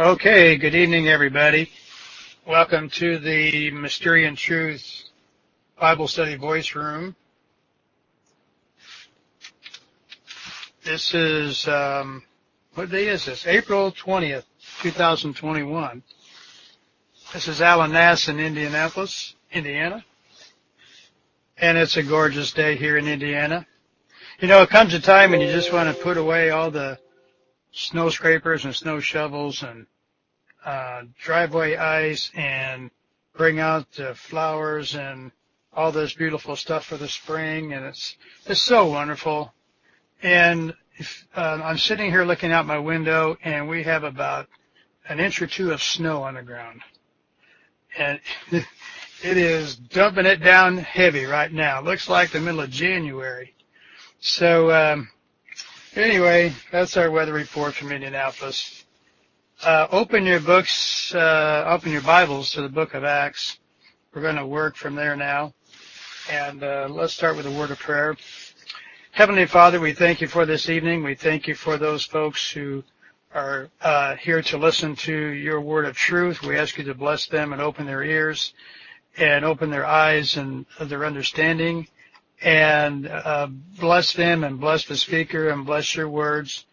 Okay, good evening, everybody. Welcome to the Mysterian Truth Bible Study Voice Room. This is, um, what day is this? April 20th, 2021. This is Alan Naas in Indianapolis, Indiana. And it's a gorgeous day here in Indiana. You know, it comes a time when you just want to put away all the snow scrapers and snow shovels and uh, driveway ice and bring out the flowers and all this beautiful stuff for the spring and it's it's so wonderful and if, uh, I'm sitting here looking out my window and we have about an inch or two of snow on the ground and it is dumping it down heavy right now. Looks like the middle of January. So um, anyway, that's our weather report from Indianapolis. Uh, open your books, uh, open your Bibles to the book of Acts. We're going to work from there now. And uh, let's start with a word of prayer. Heavenly Father, we thank you for this evening. We thank you for those folks who are uh, here to listen to your word of truth. We ask you to bless them and open their ears and open their eyes and their understanding and uh, bless them and bless the speaker and bless your words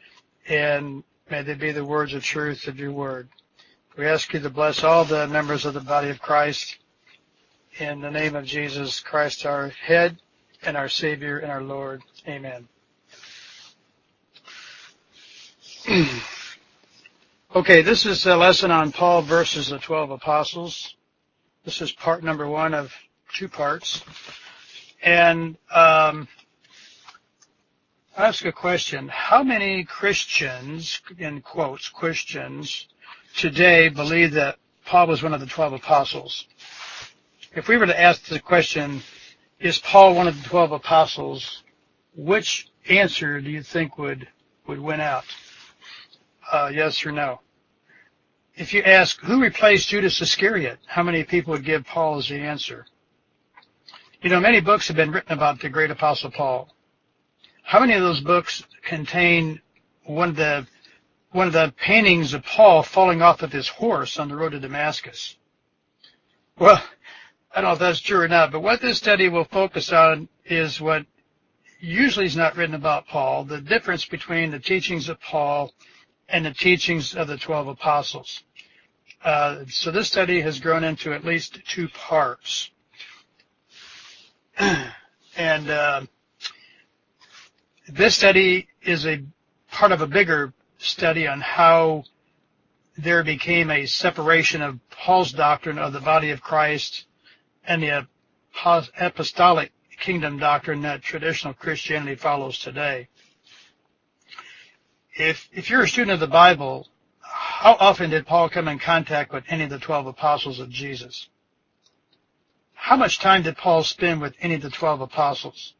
and may they be the words of truth of your word. We ask you to bless all the members of the body of Christ in the name of Jesus Christ, our head and our Savior and our Lord. Amen. okay, this is a lesson on Paul versus the 12 apostles. This is part number one of two parts. And um, ask a question. How many Christians, in quotes, Christians, today believe that Paul was one of the 12 apostles? If we were to ask the question, is Paul one of the 12 apostles, which answer do you think would, would win out? Uh, yes or no? If you ask who replaced Judas Iscariot, how many people would give Paul as the answer? You know, many books have been written about the great apostle Paul. How many of those books contain one of the one of the paintings of Paul falling off of his horse on the road to Damascus? Well, I don't know if that's true or not, but what this study will focus on is what usually is not written about Paul, the difference between the teachings of Paul and the teachings of the 12 apostles. Uh, so this study has grown into at least two parts. and uh, this study is a part of a bigger study on how there became a separation of Paul's doctrine of the body of Christ and the apostolic kingdom doctrine that traditional Christianity follows today. If, if you're a student of the Bible, how often did Paul come in contact with any of the 12 apostles of Jesus? How much time did Paul spend with any of the 12 apostles?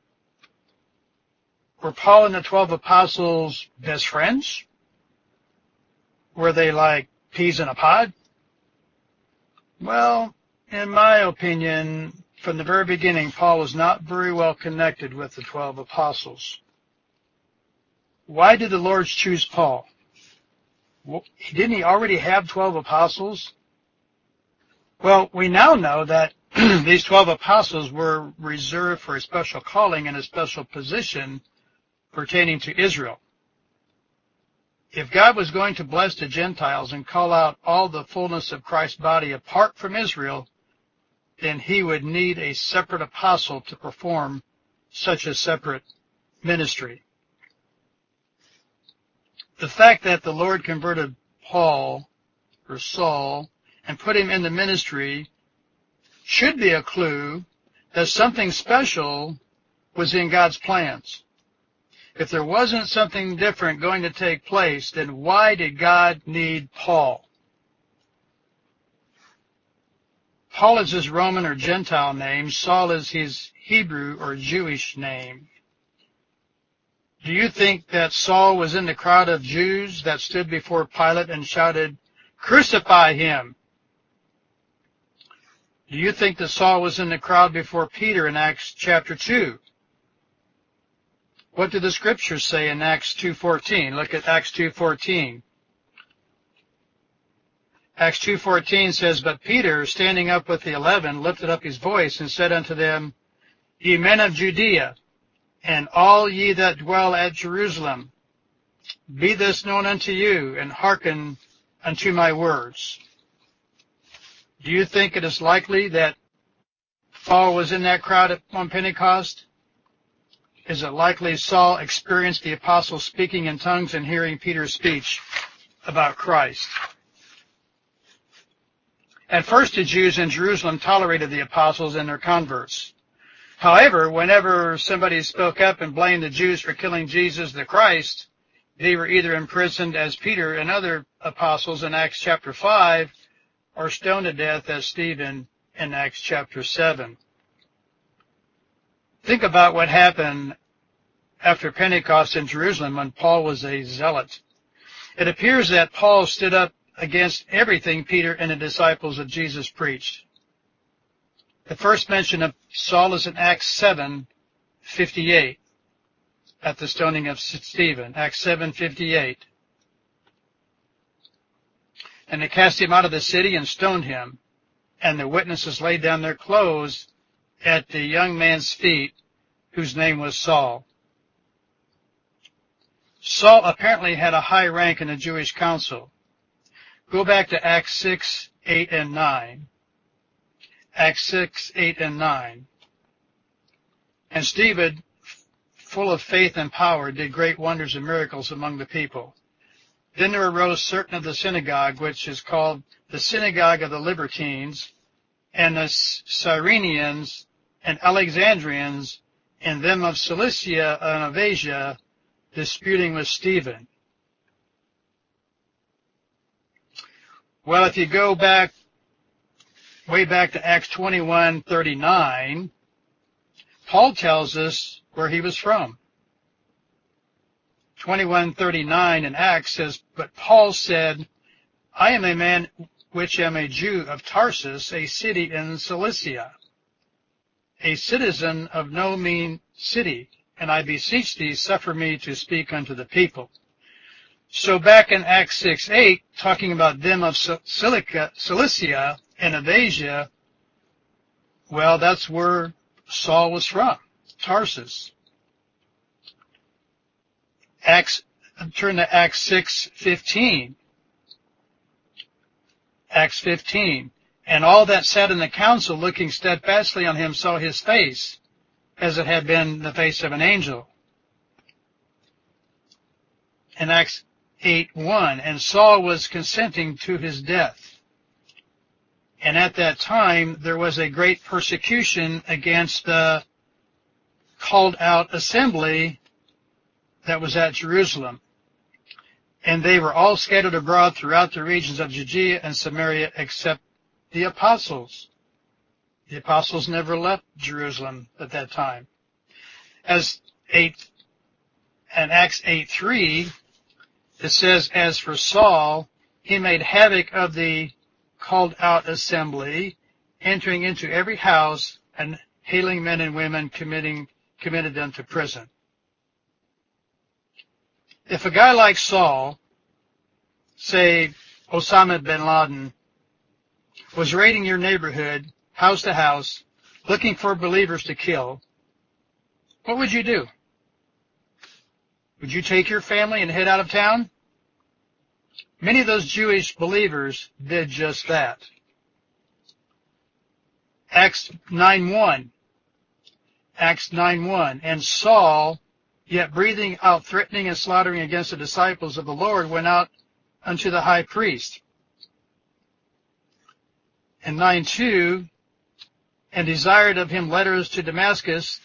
Were Paul and the 12 apostles best friends? Were they like peas in a pod? Well, in my opinion, from the very beginning, Paul was not very well connected with the 12 apostles. Why did the Lord choose Paul? Didn't he already have 12 apostles? Well, we now know that these 12 apostles were reserved for a special calling and a special position pertaining to Israel. If God was going to bless the Gentiles and call out all the fullness of Christ's body apart from Israel, then he would need a separate apostle to perform such a separate ministry. The fact that the Lord converted Paul or Saul and put him in the ministry should be a clue that something special was in God's plans. If there wasn't something different going to take place, then why did God need Paul? Paul is his Roman or Gentile name. Saul is his Hebrew or Jewish name. Do you think that Saul was in the crowd of Jews that stood before Pilate and shouted, Crucify him? Do you think that Saul was in the crowd before Peter in Acts chapter 2? What do the scriptures say in Acts 2.14? Look at Acts 2.14. Acts 2.14 says, But Peter, standing up with the eleven, lifted up his voice and said unto them, Ye men of Judea, and all ye that dwell at Jerusalem, be this known unto you, and hearken unto my words. Do you think it is likely that Paul was in that crowd on Pentecost? Is it likely Saul experienced the apostles speaking in tongues and hearing Peter's speech about Christ? At first, the Jews in Jerusalem tolerated the apostles and their converts. However, whenever somebody spoke up and blamed the Jews for killing Jesus the Christ, they were either imprisoned as Peter and other apostles in Acts chapter 5 or stoned to death as Stephen in Acts chapter 7. Think about what happened after Pentecost in Jerusalem when Paul was a zealot. It appears that Paul stood up against everything Peter and the disciples of Jesus preached. The first mention of Saul is in Acts 7:58 at the stoning of Stephen, Acts 7:58. And they cast him out of the city and stoned him, and the witnesses laid down their clothes at the young man's feet, whose name was Saul. Saul apparently had a high rank in the Jewish council. Go back to Acts 6, 8, and 9. Acts 6, 8, and 9. And Stephen, full of faith and power, did great wonders and miracles among the people. Then there arose certain of the synagogue, which is called the synagogue of the Libertines, and the Cyrenians, and Alexandrians, and them of Cilicia and of Asia, disputing with Stephen. Well, if you go back, way back to Acts 21:39, Paul tells us where he was from. 21:39 in Acts says, "But Paul said, I am a man which am a Jew of Tarsus, a city in Cilicia, a citizen of no mean city, and I beseech thee, suffer me to speak unto the people." So back in Acts 6, 8, talking about them of Cilicia, Cilicia and of Asia, well, that's where Saul was from, Tarsus. Acts, turn to Acts 6, 15. Acts 15. And all that sat in the council looking steadfastly on him saw his face as it had been the face of an angel. In Acts 8 1, and Saul was consenting to his death. And at that time, there was a great persecution against the called out assembly that was at Jerusalem. And they were all scattered abroad throughout the regions of Judea and Samaria except the apostles. The apostles never left Jerusalem at that time. As 8 and Acts 8 3 it says, As for Saul, he made havoc of the called out assembly, entering into every house and hailing men and women, committing, committed them to prison. If a guy like Saul, say Osama bin Laden, was raiding your neighborhood, house to house, looking for believers to kill, what would you do? Would you take your family and head out of town? Many of those Jewish believers did just that. Acts 9.1 Acts 9.1 And Saul, yet breathing out threatening and slaughtering against the disciples of the Lord, went out unto the high priest. And 9.2 And desired of him letters to Damascus,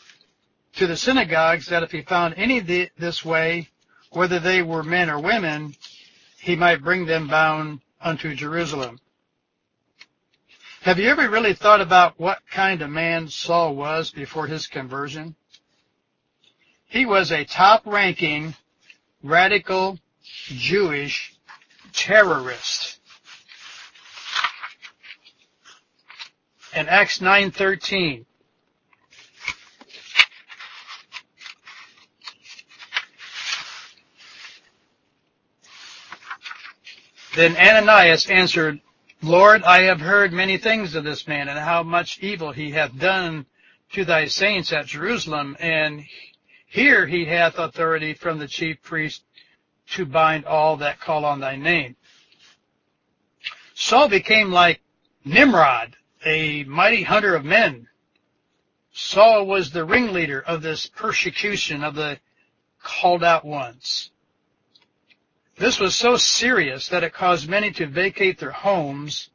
to the synagogues, that if he found any this way, whether they were men or women, he might bring them bound unto Jerusalem. Have you ever really thought about what kind of man Saul was before his conversion? He was a top ranking radical Jewish terrorist. In Acts 9:13 Then Ananias answered Lord, I have heard many things of this man and how much evil he hath done to thy saints at Jerusalem, and here he hath authority from the chief priest to bind all that call on thy name. Saul became like Nimrod, a mighty hunter of men. Saul was the ringleader of this persecution of the called out ones. This was so serious that it caused many to vacate their homes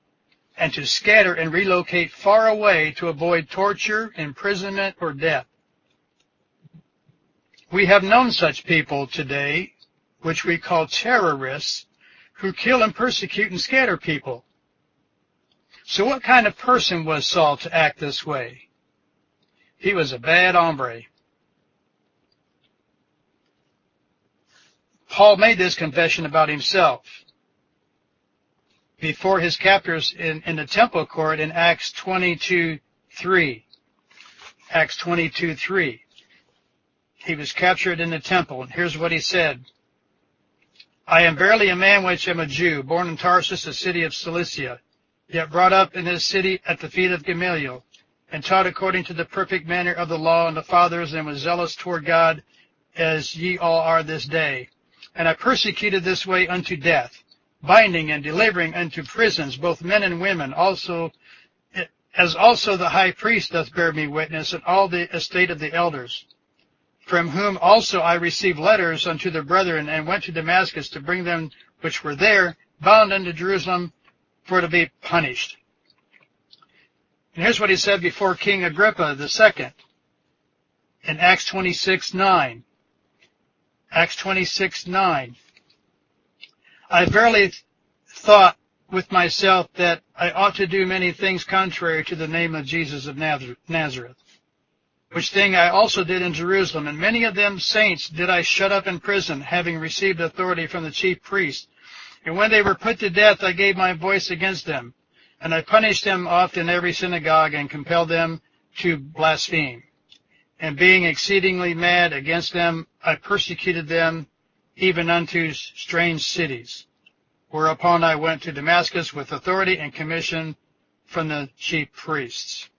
and to scatter and relocate far away to avoid torture, imprisonment, or death. We have known such people today, which we call terrorists, who kill and persecute and scatter people. So what kind of person was Saul to act this way? He was a bad hombre. Paul made this confession about himself before his captors in, in the temple court in Acts 22:3. Acts 22, 3. He was captured in the temple, and here's what he said. I am verily a man which am a Jew, born in Tarsus, a city of Cilicia, yet brought up in this city at the feet of Gamaliel, and taught according to the perfect manner of the law and the fathers, and was zealous toward God, as ye all are this day. And I persecuted this way unto death binding and delivering unto prisons both men and women, also as also the high priest doth bear me witness, and all the estate of the elders, from whom also I received letters unto the brethren, and went to Damascus to bring them which were there, bound unto Jerusalem, for to be punished. And here's what he said before King Agrippa the second, in Acts 26, 9. Acts 26, 9. I verily thought with myself that I ought to do many things contrary to the name of Jesus of Nazareth, which thing I also did in Jerusalem, and many of them saints did I shut up in prison, having received authority from the chief priests. And when they were put to death, I gave my voice against them, and I punished them oft in every synagogue, and compelled them to blaspheme. And being exceedingly mad against them, I persecuted them even unto strange cities. Whereupon I went to Damascus with authority and commission from the chief priests.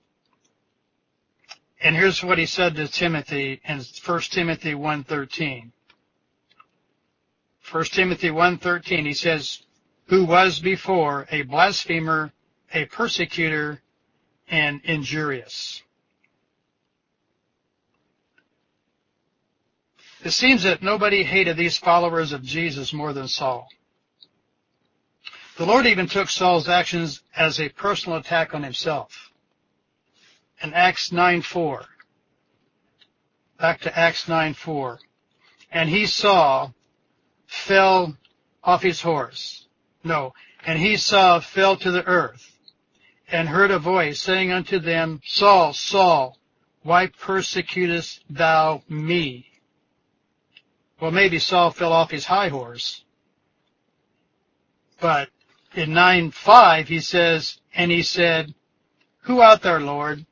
And here's what he said to Timothy in 1 Timothy 1.13. 1 Timothy 1.13, he says, who was before a blasphemer, a persecutor, and injurious. It seems that nobody hated these followers of Jesus more than Saul. The Lord even took Saul's actions as a personal attack on himself. In Acts 9:4, back to Acts 9:4, and he saw fell off his horse. No, and he saw fell to the earth, and heard a voice saying unto them, Saul, Saul, why persecutest thou me? Well, maybe Saul fell off his high horse. But in 9.5 he says, And he said, Who art thou, Lord?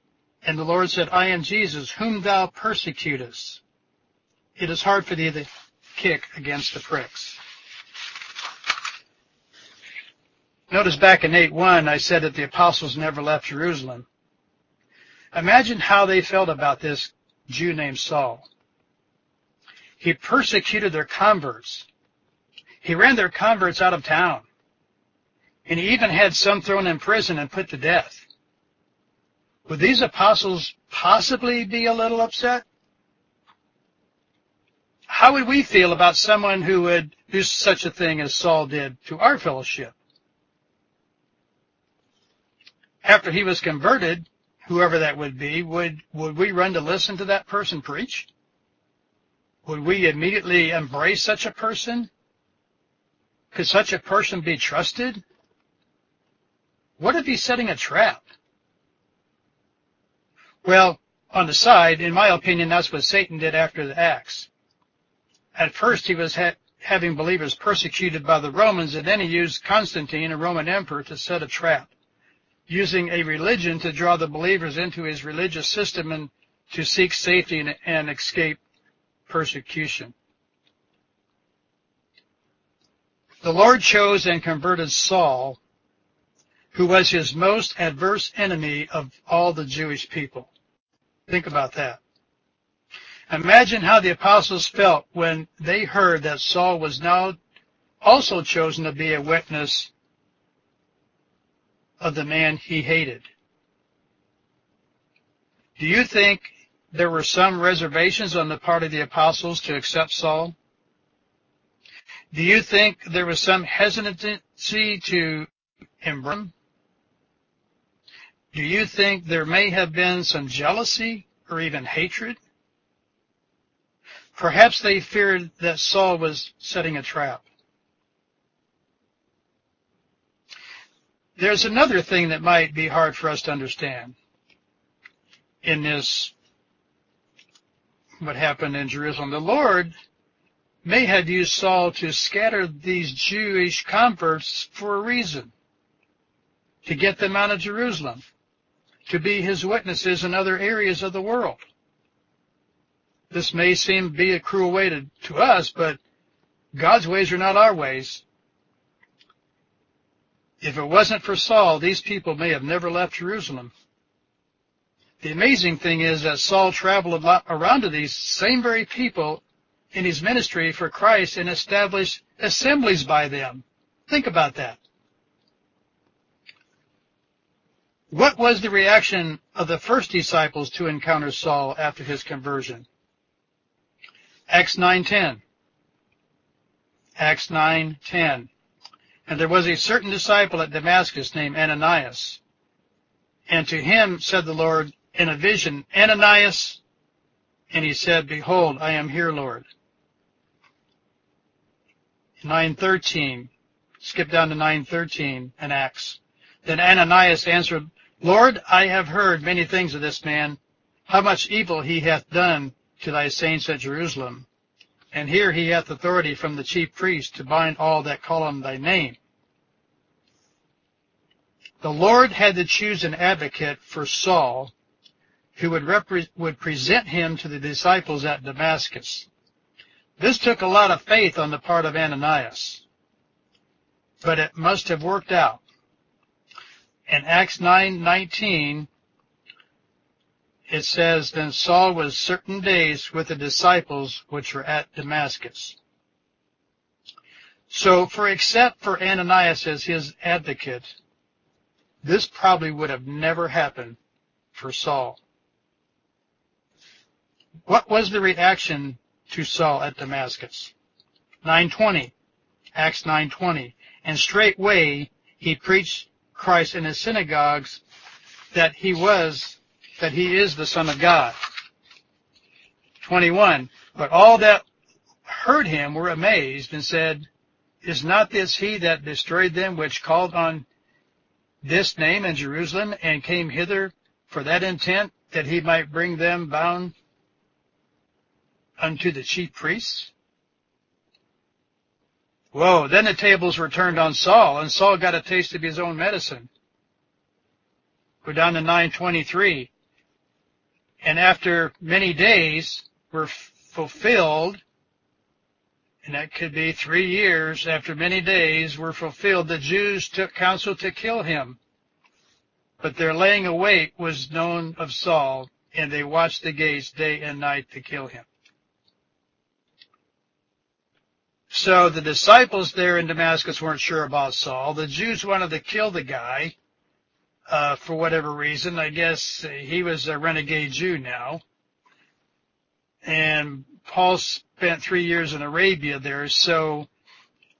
And the Lord said, I am Jesus, whom thou persecutest. It is hard for thee to kick against the pricks. Notice back in 8.1 I said that the apostles never left Jerusalem. Imagine how they felt about this Jew named Saul. He persecuted their converts. He ran their converts out of town. And he even had some thrown in prison and put to death. Would these apostles possibly be a little upset? How would we feel about someone who would do such a thing as Saul did to our fellowship? After he was converted, whoever that would be, would, would we run to listen to that person preach? Would we immediately embrace such a person? Could such a person be trusted? What if he's setting a trap? Well, on the side, in my opinion, that's what Satan did after the Acts. At first, he was ha- having believers persecuted by the Romans, and then he used Constantine, a Roman emperor, to set a trap, using a religion to draw the believers into his religious system and to seek safety and, and escape persecution. The Lord chose and converted Saul, who was his most adverse enemy of all the Jewish people. Think about that. Imagine how the apostles felt when they heard that Saul was now also chosen to be a witness of the man he hated. Do you think there were some reservations on the part of the apostles to accept Saul? Do you think there was some hesitancy to embrace him? Do you think there may have been some jealousy or even hatred? Perhaps they feared that Saul was setting a trap. There's another thing that might be hard for us to understand in this, what happened in Jerusalem. The Lord may have used Saul to scatter these Jewish converts for a reason, to get them out of Jerusalem to be his witnesses in other areas of the world. This may seem be a cruel way to, to us, but God's ways are not our ways. If it wasn't for Saul, these people may have never left Jerusalem. The amazing thing is that Saul traveled around to these same very people in his ministry for Christ and established assemblies by them. Think about that. What was the reaction of the first disciples to encounter Saul after his conversion? Acts 9:10. Acts 9:10. And there was a certain disciple at Damascus named Ananias. And to him said the Lord in a vision, Ananias. And he said, Behold, I am here, Lord. 9:13. Skip down to 9:13 in Acts. Then Ananias answered, Lord, I have heard many things of this man, how much evil he hath done to thy saints at Jerusalem. And here he hath authority from the chief priest to bind all that call on thy name. The Lord had to choose an advocate for Saul who would, repre- would present him to the disciples at Damascus. This took a lot of faith on the part of Ananias, but it must have worked out in Acts 9:19 it says then Saul was certain days with the disciples which were at Damascus. So for except for Ananias as his advocate, this probably would have never happened for Saul. What was the reaction to Saul at Damascus? 920, Acts 920. And straightway he preached Christ in his synagogues that he was, that he is the Son of God. 21. But all that heard him were amazed and said, Is not this he that destroyed them which called on this name in Jerusalem and came hither for that intent that he might bring them bound unto the chief priests? Whoa, then the tables were turned on Saul, and Saul got a taste of his own medicine. Go down to 923. And after many days were fulfilled, and that could be three years after many days were fulfilled, the Jews took counsel to kill him. But their laying await was known of Saul, and they watched the gates day and night to kill him. So the disciples there in Damascus weren't sure about Saul. The Jews wanted to kill the guy uh, for whatever reason. I guess he was a renegade Jew now. And Paul spent three years in Arabia there. So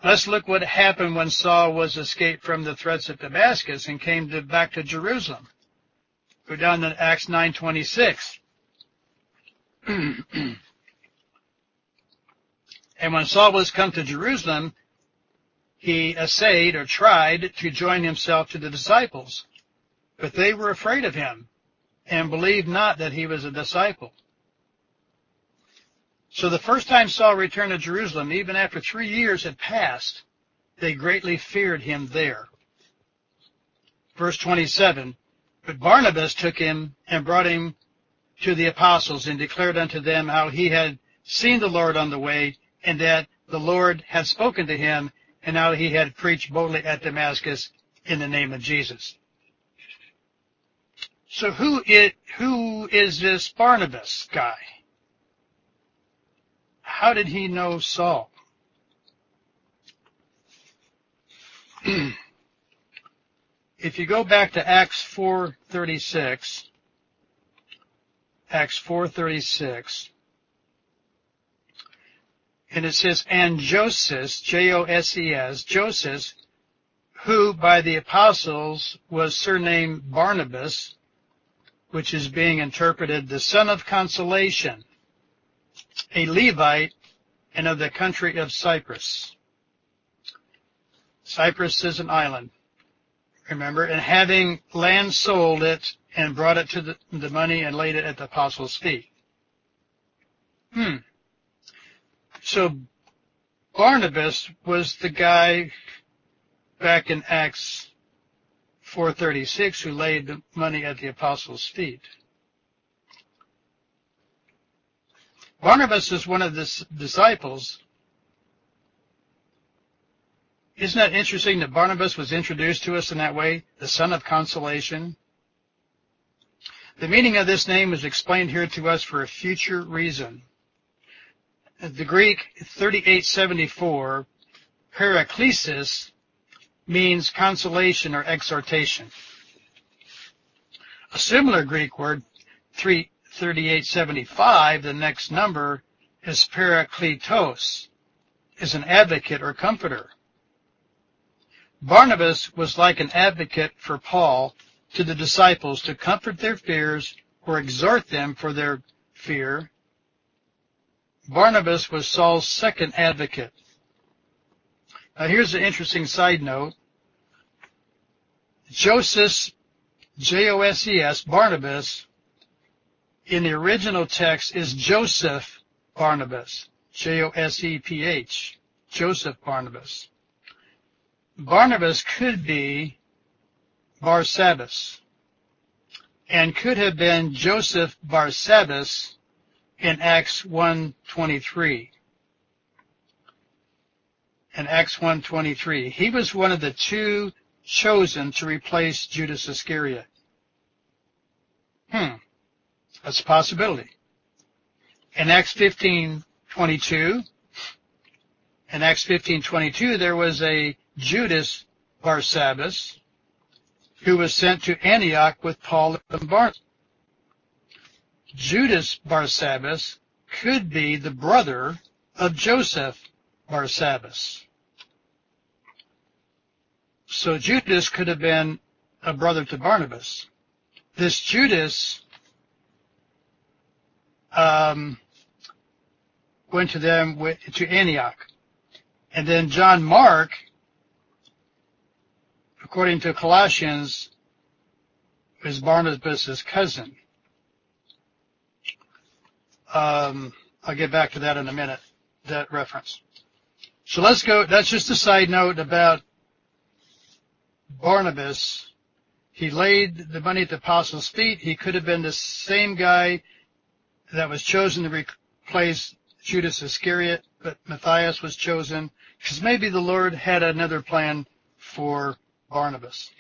let's look what happened when Saul was escaped from the threats of Damascus and came to, back to Jerusalem. Go down to Acts 9:26. And when Saul was come to Jerusalem, he essayed or tried to join himself to the disciples, but they were afraid of him and believed not that he was a disciple. So the first time Saul returned to Jerusalem, even after three years had passed, they greatly feared him there. Verse 27, But Barnabas took him and brought him to the apostles and declared unto them how he had seen the Lord on the way and that the Lord had spoken to him, and now he had preached boldly at Damascus in the name of Jesus. So who is, who is this Barnabas guy? How did he know Saul? if you go back to Acts 4:36, Acts 4:36, and it says, and Joses, J-O-S-E-S, Joses, who by the apostles was surnamed Barnabas, which is being interpreted the son of consolation, a Levite and of the country of Cyprus. Cyprus is an island, remember, and having land sold it and brought it to the, the money and laid it at the apostles' feet. Hmm. So Barnabas was the guy back in Acts 436 who laid the money at the apostles' feet. Barnabas is one of the disciples. Isn't that interesting that Barnabas was introduced to us in that way? The son of consolation. The meaning of this name is explained here to us for a future reason. The Greek 3874, paraklesis, means consolation or exhortation. A similar Greek word, 3875, the next number, is parakletos, is an advocate or comforter. Barnabas was like an advocate for Paul to the disciples to comfort their fears or exhort them for their fear. Barnabas was Saul's second advocate. Now here's an interesting side note. Joses, J-O-S-E-S, Barnabas, in the original text is Joseph Barnabas, J-O-S-E-P-H, Joseph Barnabas. Barnabas could be Barsabbas and could have been Joseph Barsabbas in Acts 1.23 in Acts 1.23. He was one of the two chosen to replace Judas Iscariot. Hmm. That's a possibility. In Acts 15.22, in Acts 15.22, there was a Judas Barsabbas who was sent to Antioch with Paul and Barnabas. Judas Barsabbas could be the brother of Joseph Barsabbas. So Judas could have been a brother to Barnabas. This Judas um, went to them with, to Antioch. And then John Mark, according to Colossians, is Barnabas' cousin. Um, I'll get back to that in a minute, that reference. So let's go, that's just a side note about Barnabas, he laid the money at the apostles' feet. He could have been the same guy that was chosen to replace Judas Iscariot, but Matthias was chosen because maybe the Lord had another plan for Barnabas.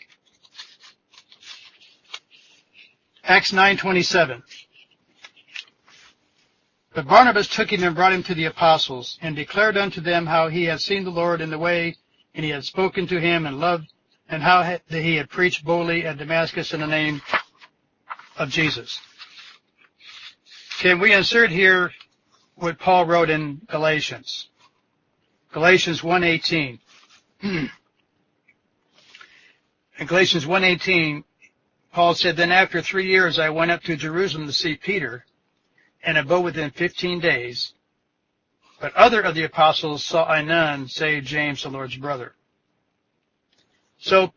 Acts 9:27. But Barnabas took him and brought him to the apostles and declared unto them how he had seen the Lord in the way and he had spoken to him and loved and how that he had preached boldly at Damascus in the name of Jesus. Can we insert here what Paul wrote in Galatians? Galatians 1.18. in Galatians 1.18, Paul said, Then after three years I went up to Jerusalem to see Peter, and abode with him fifteen days. But other of the apostles saw I none, save James the Lord's brother. So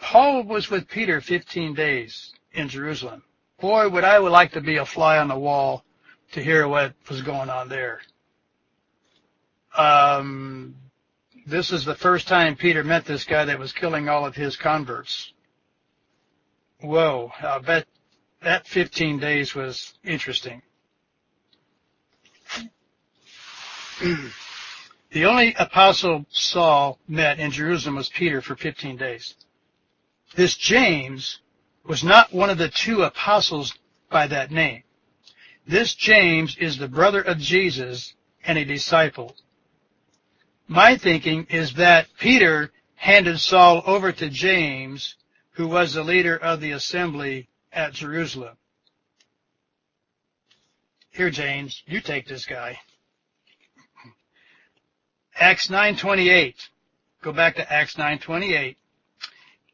Paul was with Peter 15 days in Jerusalem. Boy, would I would like to be a fly on the wall to hear what was going on there. Um, this is the first time Peter met this guy that was killing all of his converts. Whoa, I bet that 15 days was interesting. The only apostle Saul met in Jerusalem was Peter for 15 days. This James was not one of the two apostles by that name. This James is the brother of Jesus and a disciple. My thinking is that Peter handed Saul over to James, who was the leader of the assembly at Jerusalem. Here, James, you take this guy. Acts 9:28. Go back to Acts 9:28.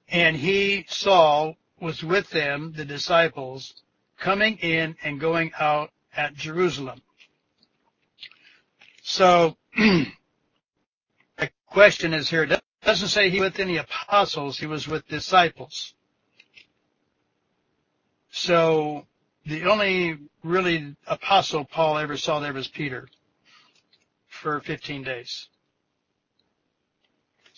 And he, Saul, was with them, the disciples, coming in and going out at Jerusalem. So, the question is here, doesn't say he was with any apostles, he was with disciples. So, the only really apostle Paul ever saw there was Peter for 15 days.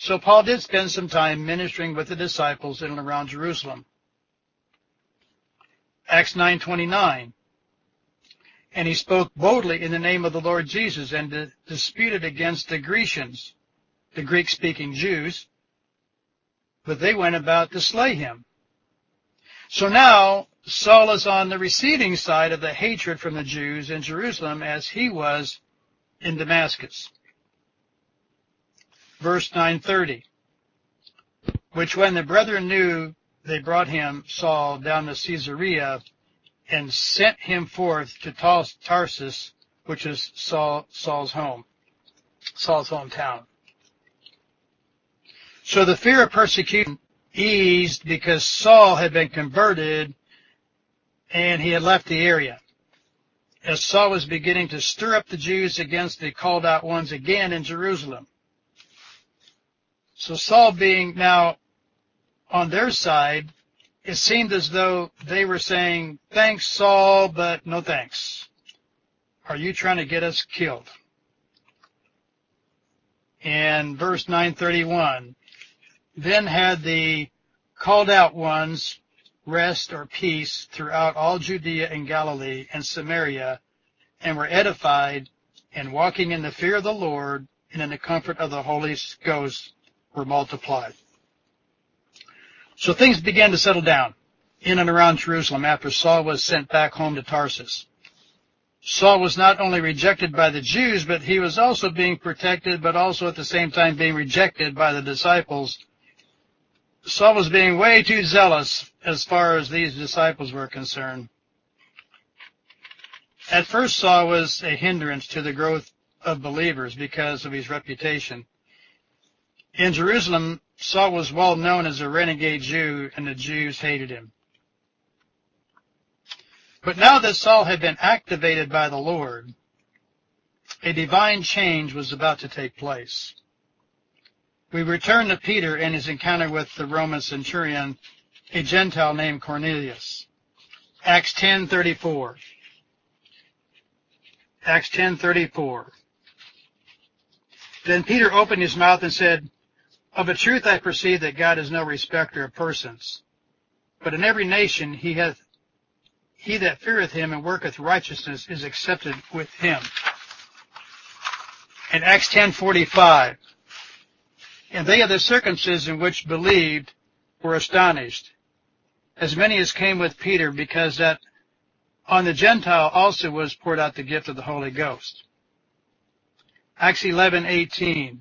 So Paul did spend some time ministering with the disciples in and around Jerusalem. Acts 9:29. And he spoke boldly in the name of the Lord Jesus and disputed against the Grecians, the Greek-speaking Jews, but they went about to slay him. So now Saul is on the receiving side of the hatred from the Jews in Jerusalem as he was in Damascus verse 930, which when the brethren knew, they brought him, Saul, down to Caesarea and sent him forth to Tarsus, which is Saul, Saul's home, Saul's hometown. So the fear of persecution eased because Saul had been converted and he had left the area. As Saul was beginning to stir up the Jews against the called out ones again in Jerusalem. So Saul being now on their side, it seemed as though they were saying, thanks Saul, but no thanks. Are you trying to get us killed? And verse 931, then had the called out ones rest or peace throughout all Judea and Galilee and Samaria and were edified and walking in the fear of the Lord and in the comfort of the Holy Ghost were multiplied. So things began to settle down in and around Jerusalem after Saul was sent back home to Tarsus. Saul was not only rejected by the Jews, but he was also being protected, but also at the same time being rejected by the disciples. Saul was being way too zealous as far as these disciples were concerned. At first, Saul was a hindrance to the growth of believers because of his reputation. In Jerusalem, Saul was well known as a renegade Jew, and the Jews hated him. But now that Saul had been activated by the Lord, a divine change was about to take place. We return to Peter and his encounter with the Roman centurion, a Gentile named Cornelius. Acts 10:34. Acts 10:34. Then Peter opened his mouth and said, of a truth I perceive that God is no respecter of persons. But in every nation he hath he that feareth him and worketh righteousness is accepted with him. In Acts 10:45, and they of the circumcision which believed were astonished, as many as came with Peter, because that on the Gentile also was poured out the gift of the Holy Ghost. Acts 11:18,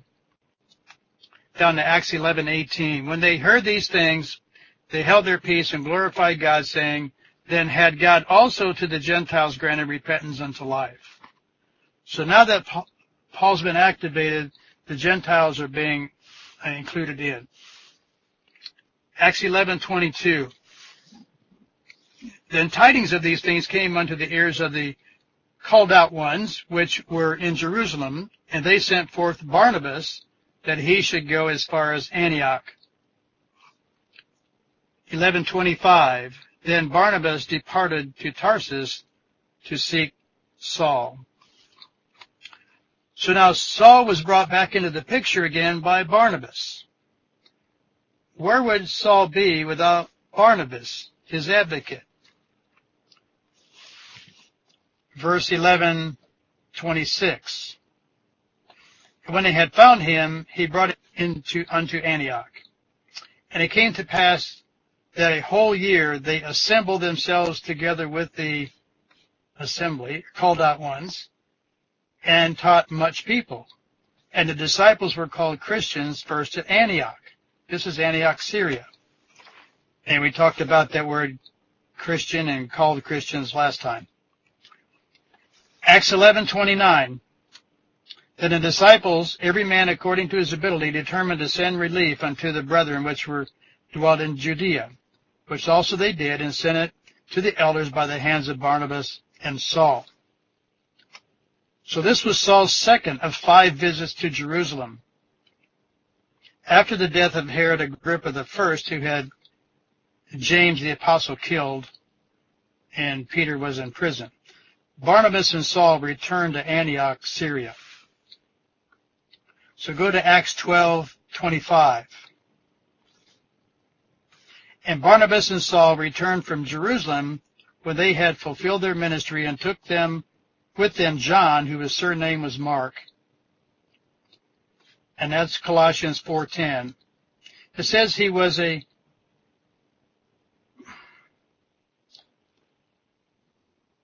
down to Acts 11:18. When they heard these things, they held their peace and glorified God, saying, Then had God also to the Gentiles granted repentance unto life. So now that Paul's been activated, the Gentiles are being uh, included in. Acts 11:22. Then tidings of these things came unto the ears of the called out ones, which were in Jerusalem, and they sent forth Barnabas that he should go as far as Antioch. 1125, then Barnabas departed to Tarsus to seek Saul. So now Saul was brought back into the picture again by Barnabas. Where would Saul be without Barnabas, his advocate? Verse 1126 when they had found him, he brought him into unto Antioch. And it came to pass that a whole year they assembled themselves together with the assembly, called out ones, and taught much people. And the disciples were called Christians first at Antioch. This is Antioch, Syria. And we talked about that word Christian and called Christians last time. Acts 11:29 Then the disciples, every man according to his ability, determined to send relief unto the brethren which were dwelt in Judea, which also they did, and sent it to the elders by the hands of Barnabas and Saul. So this was Saul's second of five visits to Jerusalem. After the death of Herod Agrippa I, who had James the apostle killed and Peter was in prison, Barnabas and Saul returned to Antioch, Syria. So go to Acts 12:25. And Barnabas and Saul returned from Jerusalem when they had fulfilled their ministry and took them with them John, who his surname was Mark. And that's Colossians 4:10. It says he was a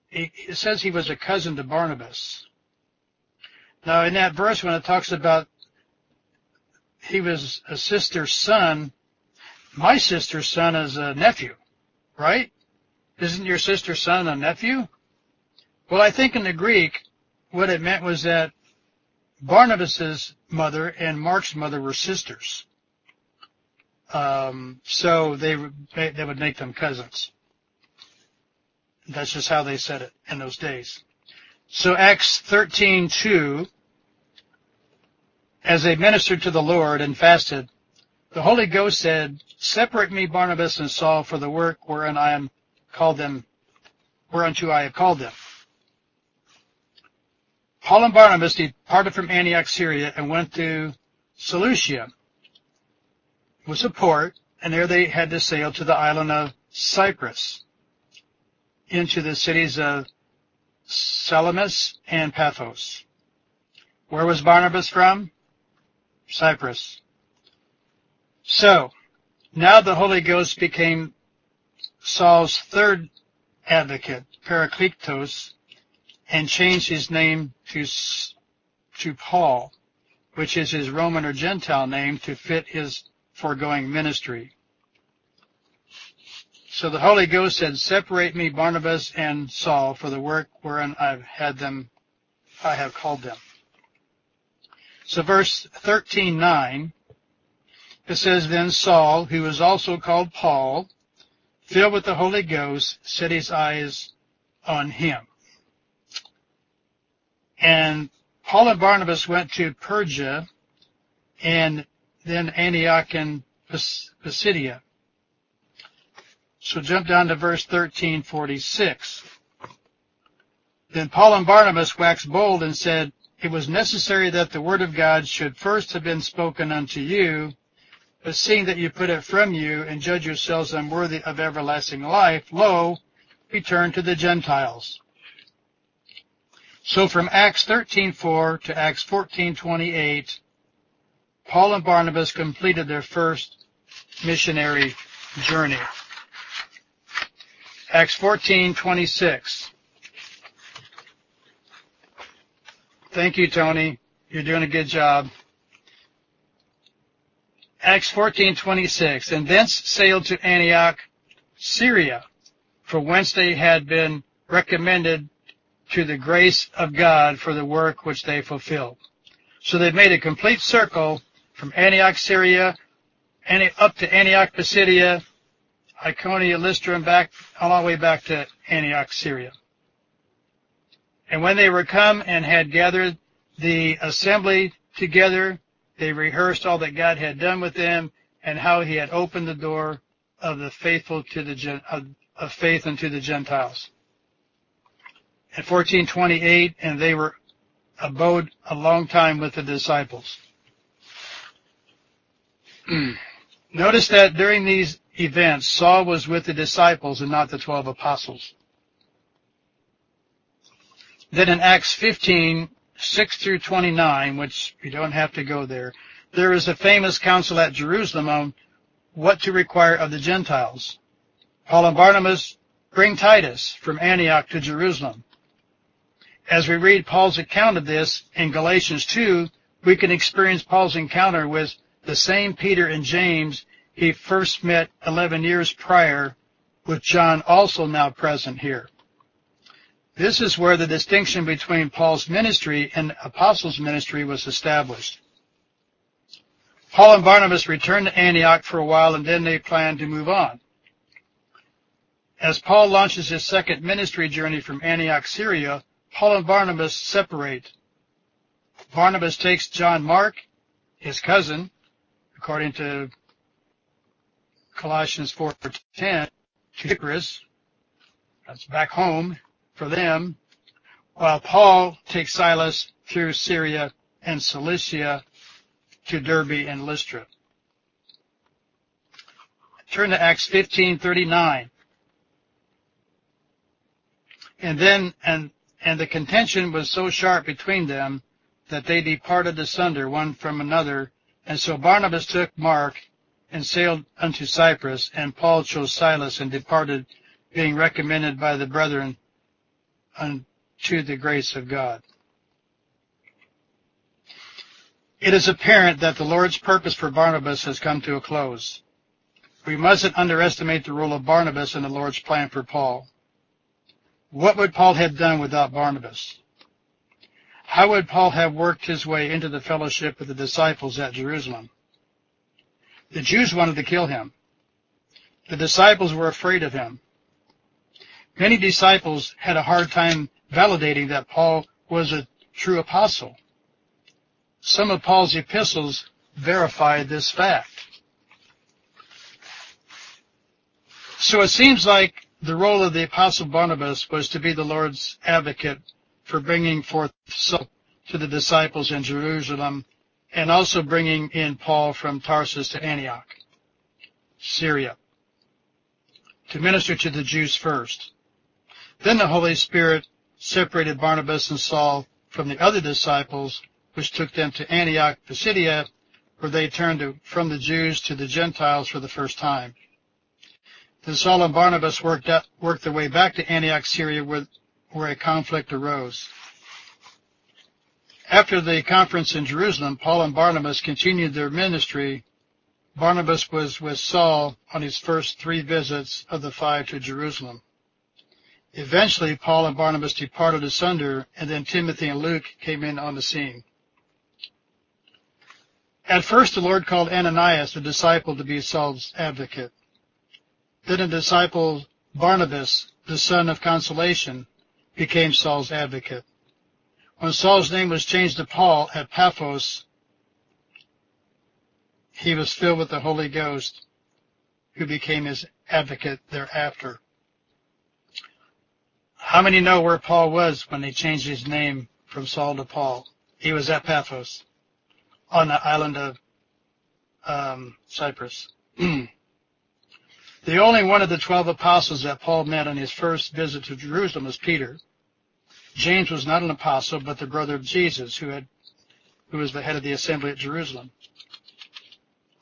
it says he was a cousin to Barnabas. Now in that verse when it talks about he was a sister's son, my sister's son is a nephew, right? Isn't your sister's son a nephew? Well, I think in the Greek, what it meant was that Barnabas's mother and Mark's mother were sisters. Um, so they, they would make them cousins. That's just how they said it in those days. So Acts 13:2, as they ministered to the Lord and fasted, the Holy Ghost said, "Separate me Barnabas and Saul for the work wherein I am called them, whereunto I have called them." Paul and Barnabas departed from Antioch, Syria, and went to Seleucia, was a port, and there they had to sail to the island of Cyprus into the cities of Salamis and Paphos. Where was Barnabas from? Cyprus. So, now the Holy Ghost became Saul's third advocate, Parakletos, and changed his name to, to Paul, which is his Roman or Gentile name to fit his foregoing ministry. So the Holy Ghost said, separate me, Barnabas and Saul, for the work wherein I've had them, I have called them. So verse 13:9, it says, then Saul, who was also called Paul, filled with the Holy Ghost, set his eyes on him. And Paul and Barnabas went to Perga and then Antioch and Pisidia. So jump down to verse 1346. Then Paul and Barnabas waxed bold and said, It was necessary that the word of God should first have been spoken unto you, but seeing that you put it from you and judge yourselves unworthy of everlasting life, lo, we turn to the Gentiles. So from Acts 13:4 to Acts 14:28, Paul and Barnabas completed their first missionary journey. Acts 14:26. Thank you, Tony. You're doing a good job. Acts 14:26. And thence sailed to Antioch, Syria, for whence they had been recommended to the grace of God for the work which they fulfilled. So they made a complete circle from Antioch, Syria, up to Antioch, Pisidia, Iconia, Lystra, and back, all the way back to Antioch, Syria. And when they were come and had gathered the assembly together, they rehearsed all that God had done with them and how he had opened the door of the faithful to the, of, faith unto the Gentiles. At 1428, and they were abode a long time with the disciples. Notice that during these events, Saul was with the disciples and not the 12 apostles. Then in Acts 15, 6 through 29, which we don't have to go there, there is a famous council at Jerusalem on what to require of the Gentiles. Paul and Barnabas bring Titus from Antioch to Jerusalem. As we read Paul's account of this in Galatians 2, we can experience Paul's encounter with the same Peter and James he first met 11 years prior with John also now present here. This is where the distinction between Paul's ministry and apostles' ministry was established. Paul and Barnabas returned to Antioch for a while and then they planned to move on. As Paul launches his second ministry journey from Antioch, Syria, Paul and Barnabas separate. Barnabas takes John Mark, his cousin, according to Colossians 4:10, to Cyprus. That's back home for them, while Paul takes Silas through Syria and Cilicia to Derbe and Lystra. Turn to Acts 15:39. And then and and the contention was so sharp between them that they departed asunder one from another, and so Barnabas took Mark and sailed unto Cyprus, and Paul chose Silas and departed, being recommended by the brethren unto the grace of God. It is apparent that the Lord's purpose for Barnabas has come to a close. We mustn't underestimate the role of Barnabas in the Lord's plan for Paul. What would Paul have done without Barnabas? How would Paul have worked his way into the fellowship of the disciples at Jerusalem? The Jews wanted to kill him. The disciples were afraid of him. Many disciples had a hard time validating that Paul was a true apostle. Some of Paul's epistles verify this fact. So it seems like the role of the apostle Barnabas was to be the Lord's advocate for bringing forth to the disciples in Jerusalem and also bringing in Paul from Tarsus to Antioch, Syria, to minister to the Jews first. Then the Holy Spirit separated Barnabas and Saul from the other disciples, which took them to Antioch, Pisidia, where they turned to, from the Jews to the Gentiles for the first time. Then Saul and Barnabas worked, worked their way back to Antioch, Syria, where, where a conflict arose. After the conference in Jerusalem, Paul and Barnabas continued their ministry. Barnabas was with Saul on his first three visits of the five to Jerusalem. Eventually, Paul and Barnabas departed asunder, and then Timothy and Luke came in on the scene. At first, the Lord called Ananias, the disciple, to be Saul's advocate. Then a disciple, Barnabas, the son of consolation, became Saul's advocate. When Saul's name was changed to Paul at Paphos, he was filled with the Holy Ghost, who became his advocate thereafter. How many know where Paul was when he changed his name from Saul to Paul? He was at Paphos on the island of um, Cyprus. the only one of the twelve apostles that Paul met on his first visit to Jerusalem was Peter. James was not an apostle, but the brother of Jesus, who had who was the head of the assembly at Jerusalem.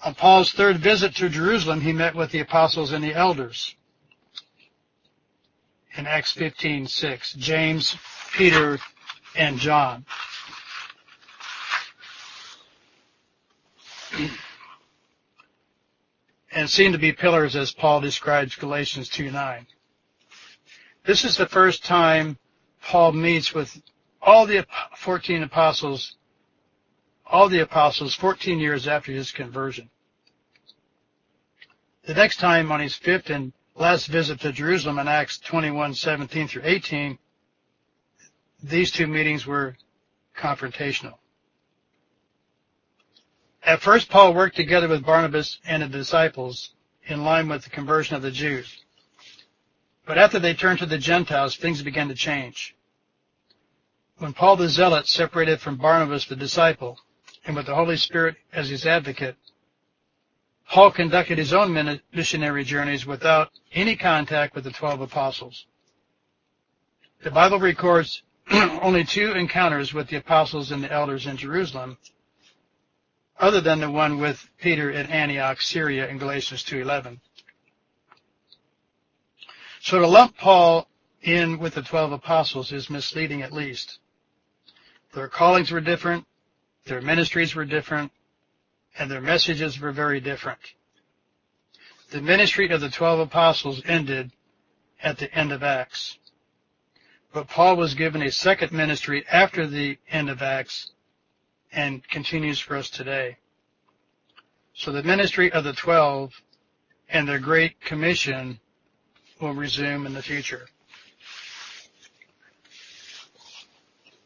On Paul's third visit to Jerusalem, he met with the apostles and the elders in Acts 15:6, James, Peter, and John. and seem to be pillars as Paul describes Galatians 2:9. This is the first time Paul meets with all the 14 apostles, all the apostles 14 years after his conversion. The next time on his fifth and last visit to Jerusalem in Acts 21:17 through 18, these two meetings were confrontational. At first, Paul worked together with Barnabas and the disciples in line with the conversion of the Jews. But after they turned to the Gentiles, things began to change. When Paul the Zealot separated from Barnabas the disciple, and with the Holy Spirit as his advocate, Paul conducted his own missionary journeys without any contact with the twelve apostles. The Bible records only two encounters with the apostles and the elders in Jerusalem, other than the one with Peter at Antioch, Syria in Galatians 2.11. So to lump Paul in with the 12 apostles is misleading at least. Their callings were different, their ministries were different, and their messages were very different. The ministry of the 12 apostles ended at the end of Acts. But Paul was given a second ministry after the end of Acts and continues for us today. So the ministry of the 12 and their great commission will resume in the future.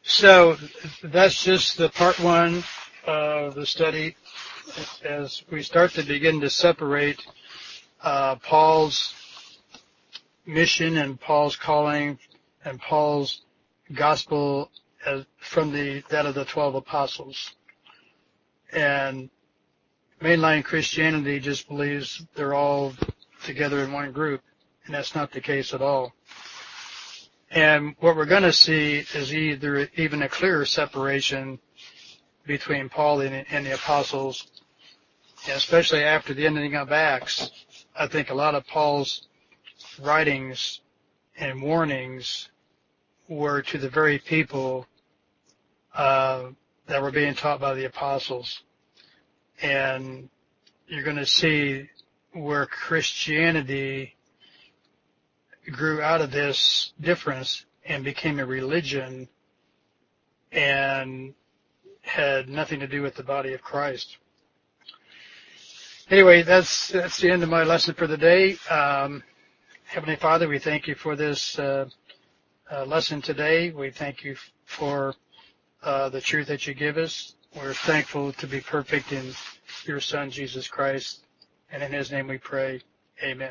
So that's just the part one of the study as we start to begin to separate uh, Paul's mission and Paul's calling and Paul's gospel as, from the that of the twelve apostles. And mainline Christianity just believes they're all together in one group, and that's not the case at all. And what we're going to see is either even a clearer separation between Paul and, and the apostles, and especially after the ending of Acts. I think a lot of Paul's writings and warnings were to the very people uh, that were being taught by the apostles. And you're going to see where Christianity grew out of this difference and became a religion and had nothing to do with the body of Christ. Anyway, that's that's the end of my lesson for the day. Um, Heavenly Father, we thank you for this uh, uh, lesson today. We thank you for uh, the truth that you give us. We're thankful to be perfect in your Son, Jesus Christ. And in his name we pray. Amen.